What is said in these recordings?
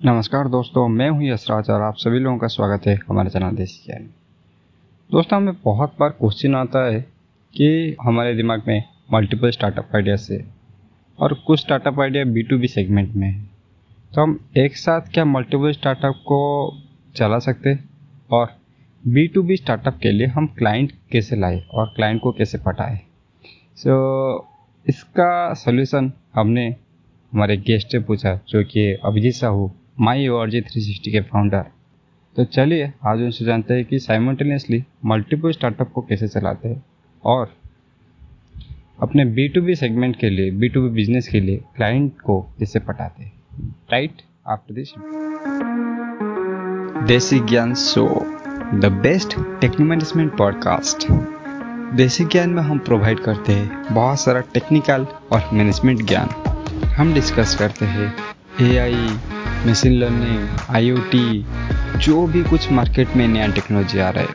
नमस्कार दोस्तों मैं हूँ यशराज और आप सभी लोगों का स्वागत है हमारे चैनल देसी ज्ञान दोस्तों हमें बहुत बार क्वेश्चन आता है कि हमारे दिमाग में मल्टीपल स्टार्टअप आइडिया से और कुछ startup idea B to B segment में है। तो हम एक साथ क्या मल्टीपल स्टार्टअप को चला सकते और बी टू बी स्टार्टअप के लिए हम क्लाइंट कैसे लाए और क्लाइंट को कैसे पटाए? सो so, इसका सोल्यूशन हमने हमारे गेस्ट से पूछा जो कि Abhijit Sahu my O R G three sixty के फाउंडर तो चलिए, आज उनसे जानते हैं कि साइमल्टेनियसली मल्टीपल स्टार्टअप को कैसे चलाते हैं और अपने बी टू बी सेगमेंट के लिए बी टू बी बिज़नेस के लिए क्लाइंट को कैसे पटाते हैं। Right after this Desi Gyan show the best techno management podcast Desi Gyan में हम प्रोवाइड करते हैं बहुत सारा टेक्निकल और मैनेजमेंट ज्ञान। हम डिस्कस करते हैं A I machine learning IoT जो भी कुछ मार्केट में नया टेक्नोलॉजी आ रहा है।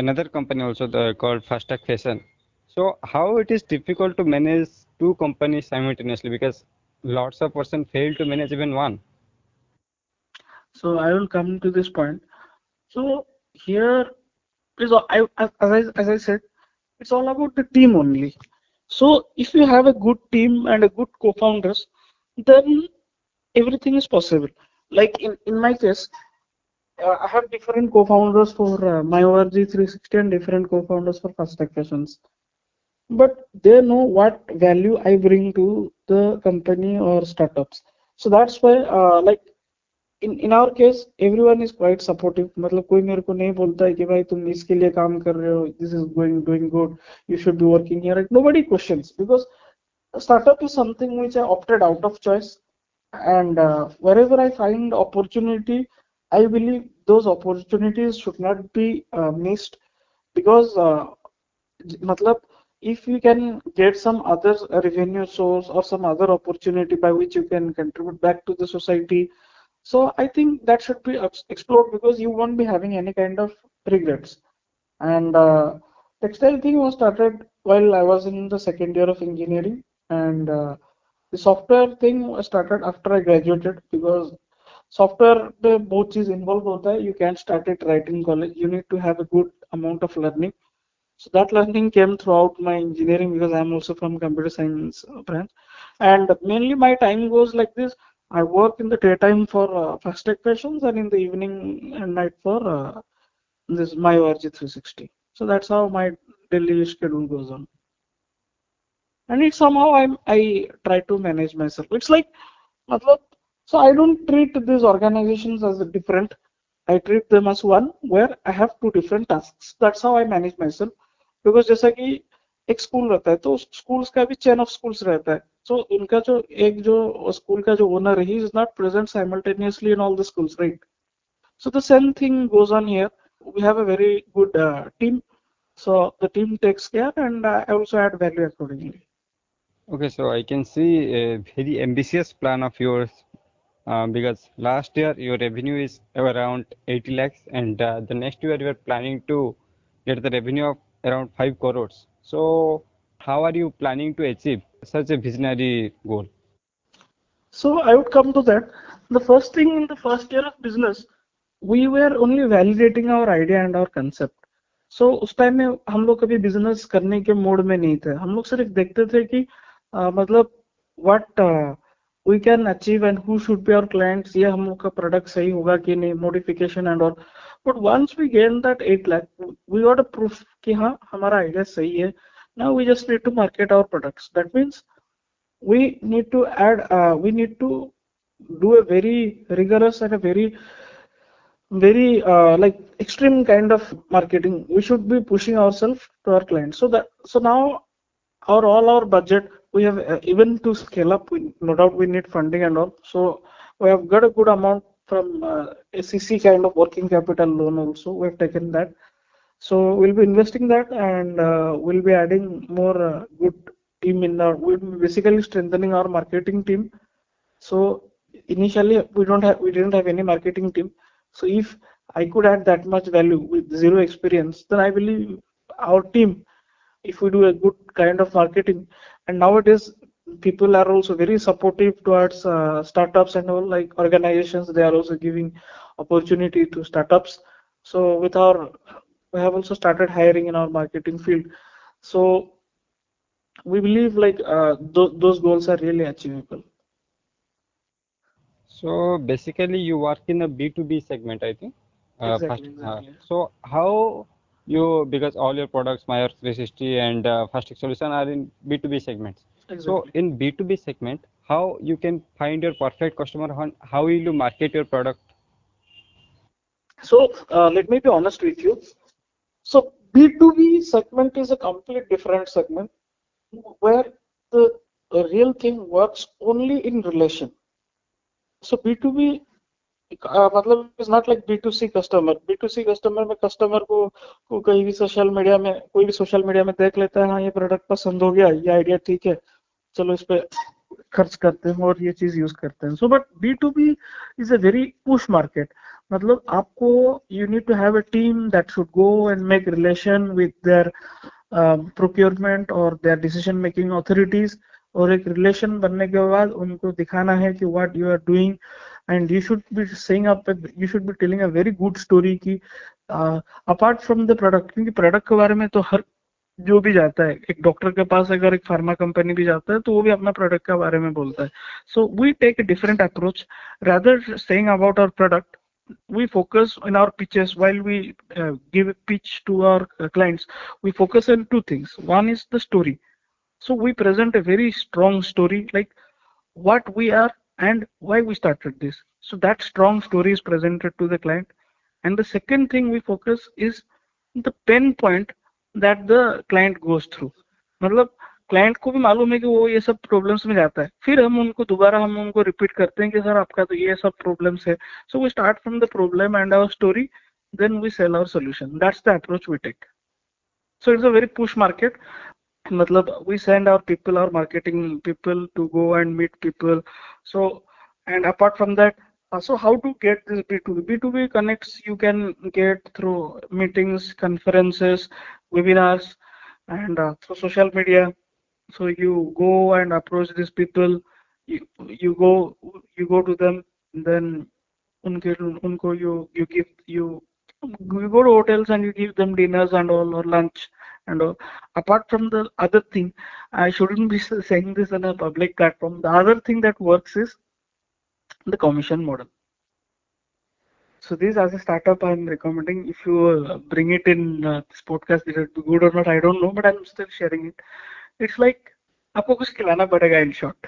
another company also the, called Fastech Fashion. So how it is difficult to manage two companies simultaneously because lots of person fail to manage even one. So I will come to this point. So here I as I as I said, it's all about the team only. So if you have a good team and a good co-founders, then everything is possible. Like in, in my case, uh, I have different co-founders for uh, MyORG 360 and different co-founders for Fastech Fashions. But they know what value I bring to the company or startups. So that's why, uh, like in in our case, everyone is quite supportive. मतलब कोई मेरे को नहीं बोलता है कि भाई तुम इसके लिए काम कर रहे हो. This is going doing good. You should be working here. Like, nobody questions because startup is something which I opted out of choice and uh, wherever I find opportunity, I believe those opportunities should not be uh, missed because, uh, matlab, if you can get some other revenue source or some other opportunity by which you can contribute back to the society, so I think that should be explored because you won't be having any kind of regrets. And uh, textile thing was started while I was in the second year of engineering and uh, the software thing was started after I graduated because software the both is involved होता है you can start it right in college you need to have a good amount of learning so that learning came throughout my engineering because I'm also from computer science branch and mainly my time goes like this I work in the daytime for uh, Fastech Fashions and in the evening and night for uh, this my ORG 360 so that's how my daily schedule goes on and it somehow I'm, I try to manage myself. It's like, so I don't treat these organizations as different. I treat them as one where I have two different tasks. That's how I manage myself. Because जैसा कि एक school रहता है तो schools का भी chain of schools रहता है so उनका जो एक जो स्कूल का जो ओनर है ही is not present simultaneously in all the schools right so the same thing goes on here we have a very good uh, team so the team takes care and uh, i also add value accordingly Okay, so I can see a very ambitious plan of yours uh, because last year your revenue is around 80 lakhs and uh, the next year you are planning to get the revenue of around 5 crores. So how are you planning to achieve such a visionary goal? So I would come to that. The first thing in the first year of business, we were only validating our idea and our concept. So उस time में हम लोग कभी business करने के mode में नहीं थे हम लोग सिर्फ देखते थे कि मतलब what we can achieve and who should be our clients ये हम लोग का प्रोडक्ट सही होगा कि नहीं modification and all but once we gain that 8 lakh we got a proof कि हाँ हमारा आइडिया सही है now we just need to market our products that means we need to add uh, we need to do a very rigorous and a very very uh, like extreme kind of marketing we should be pushing ourselves to our clients so that so now our all our budget we have uh, even to scale up we, no doubt we need funding and all so we have got a good amount from uh, CC kind of working capital loan also. We've taken that. So we'll be investing that and uh, we'll be adding more uh, good team in our, we'll be basically strengthening our marketing team. So initially we don't have, we didn't have any marketing team. So if I could add that much value with zero experience, then I believe our team, if we do a good kind of marketing, and nowadays people are also very supportive towards uh, startups and all like organizations. They are also giving opportunity to startups. So with our, we have also started hiring in our marketing field. So we believe like uh, th those goals are really achievable. So basically, you work in a B2B segment, I think. Uh, first, Exactly, uh, exactly. so how you, because all your products, Myers 360 and uh, Fastix Solution are in B2B segments. So in B2B segment, how you can find your perfect customer, how, how will you market your product? So uh, let me be honest with you. So B2B segment is a complete different segment where the real thing works only in relation. So B2B uh, मतलब is not like B2C customer B2C customer में customer को को कहीं भी social media में कोई भी social media में देख लेता है हाँ ये प्रोडक्ट पसंद हो गया ये आइडिया ठीक है चलो इस पे खर्च करते हैं और ये चीज़ यूज़ करते हैं। So but B to B is a very push market मतलब आपको you need to have a team that should go and make relation with their procurement और देयर डिसीज़न मेकिंग अथॉरिटीज और एक रिलेशन बनने के बाद उनको दिखाना है कि what you are doing and you should be saying up you should be telling a very good story की अपार्ट फ्रॉम द प्रोडक्ट क्योंकि प्रोडक्ट के बारे में तो हर जो भी जाता है एक डॉक्टर के पास अगर एक फार्मा कंपनी भी जाता है तो वो भी अपना प्रोडक्ट के बारे में बोलता है। So we take a different approach rather saying about our product we focus in our pitches while we uh, give a pitch to our clients. We focus on two things. One is the story. so we present a very strong story like what we are and why we started this so that strong story is presented to the client and the second thing we focus is the pain point that the client goes through मतलब client को भी मालूम है कि वो ये सब problems में जाता है फिर हम उनको दोबारा हम उनको रिपीट करते हैं कि सर आपका तो ये सब प्रॉब्लम्स है so we start from the problem and our story then we cell our solution that's the approach we take so it's a very push market matlab we send our people our marketing people to go and meet people. So and apart from that uh, so how to get this b2b b2b connects you can get through meetings conferences webinars and uh, through social media. So you go and approach these people you, you go you go to them then unke unko you you give you you go to hotels and you give them dinners and all or lunch and all. apart from the other thing i shouldn't be saying this on a public platform the other thing that works is the commission model so this as a startup i'm recommending if you uh, bring it in uh, this podcast is it good or not i don't know but i'm still sharing it it's like आपको कुछ खिलाना पड़ेगा in short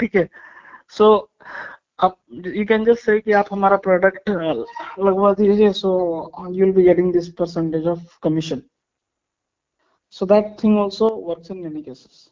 ठीक है so आप you can just से कि आप हमारा प्रोडक्ट लगवा दीजिए so you will be getting this percentage of commission So that thing also works in many cases.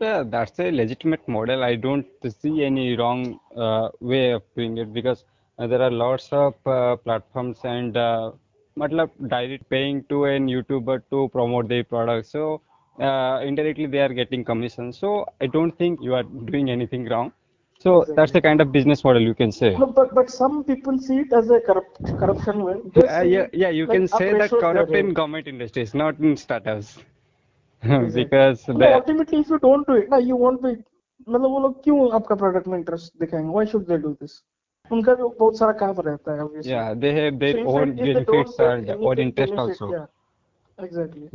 Yeah, that's a legitimate model. I don't see any wrong uh, way of doing it because uh, there are lots of uh, platforms and uh, direct paying to an YouTuber to promote their product. So uh, indirectly they are getting commission. So I don't think you are doing anything wrong. So exactly. that's the kind of business model you can say. No, but but some people see it as a corrupt corruption. Yeah, uh, yeah, yeah, you like can say that corrupt in government industries, not in startups. Because No, ultimately, if you don't do it, ना you won't be मतलब वो लोग क्यों आपका product में interest दिखाएँगे why should they do this उनका भी बहुत सारा काम रहता है obviously yeah they have their if own benefits and any own interest benefit also. yeah exactly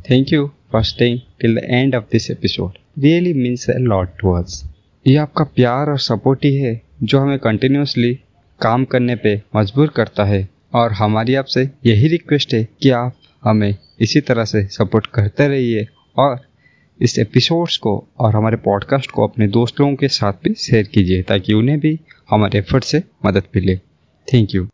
Thank you for staying till the end of this episode. Really means a lot to us. ये आपका प्यार और support ही है जो हमें continuously काम करने पे मजबूर करता है और हमारी आपसे यही रिक्वेस्ट है कि आप हमें इसी तरह से सपोर्ट करते रहिए और इस एपिसोड्स को और हमारे पॉडकास्ट को अपने दोस्तों के साथ भी शेयर कीजिए ताकि उन्हें भी हमारे एफर्ट से मदद मिले। Thank you